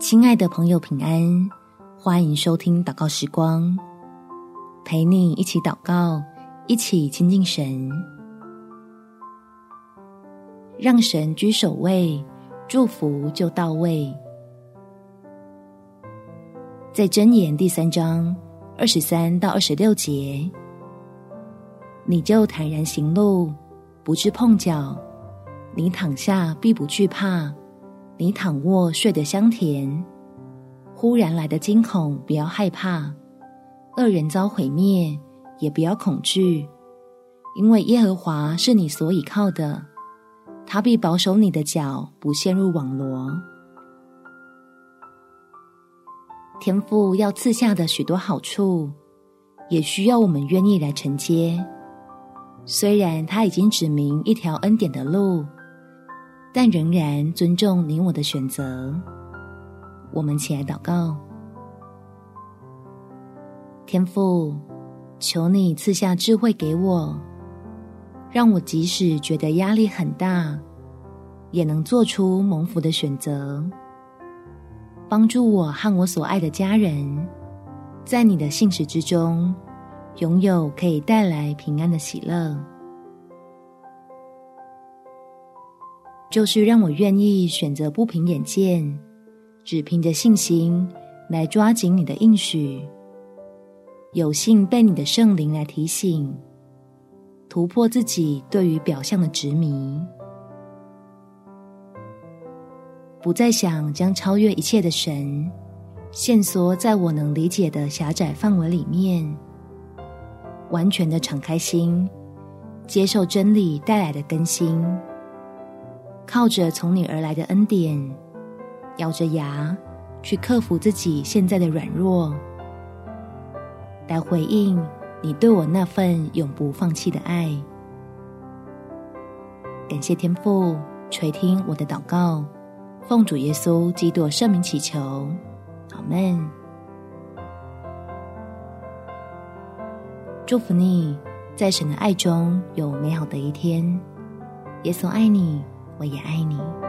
亲爱的朋友，平安！欢迎收听祷告时光，陪你一起祷告，一起亲近神，让神居首位，祝福就到位。在箴言第三章二十三到二十六节，你就坦然行路，不致碰脚；你躺下必不惧怕。你躺卧睡得香甜，忽然来的惊恐不要害怕，恶人遭毁灭也不要恐惧，因为耶和华是你所倚靠的，他必保守你的脚不陷入网罗。天父要赐下的许多好处，也需要我们愿意来承接。虽然他已经指明一条恩典的路。但仍然尊重你我的选择。我们起来祷告，天父，求你赐下智慧给我，让我即使觉得压力很大，也能做出蒙福的选择，帮助我和我所爱的家人，在你的信实之中，拥有可以带来平安的喜乐。就是让我愿意选择不凭眼见，只凭着信心来抓紧你的应许，有幸被你的圣灵来提醒，突破自己对于表象的执迷，不再想将超越一切的神限缩在我能理解的狭窄范围里面，完全的敞开心，接受真理带来的更新。靠着从你而来的恩典，咬着牙去克服自己现在的软弱，来回应你对我那份永不放弃的爱。感谢天父垂听我的祷告，奉主耶稣基督圣名祈求，阿门。祝福你在神的爱中有美好的一天。耶稣爱你。我也爱你。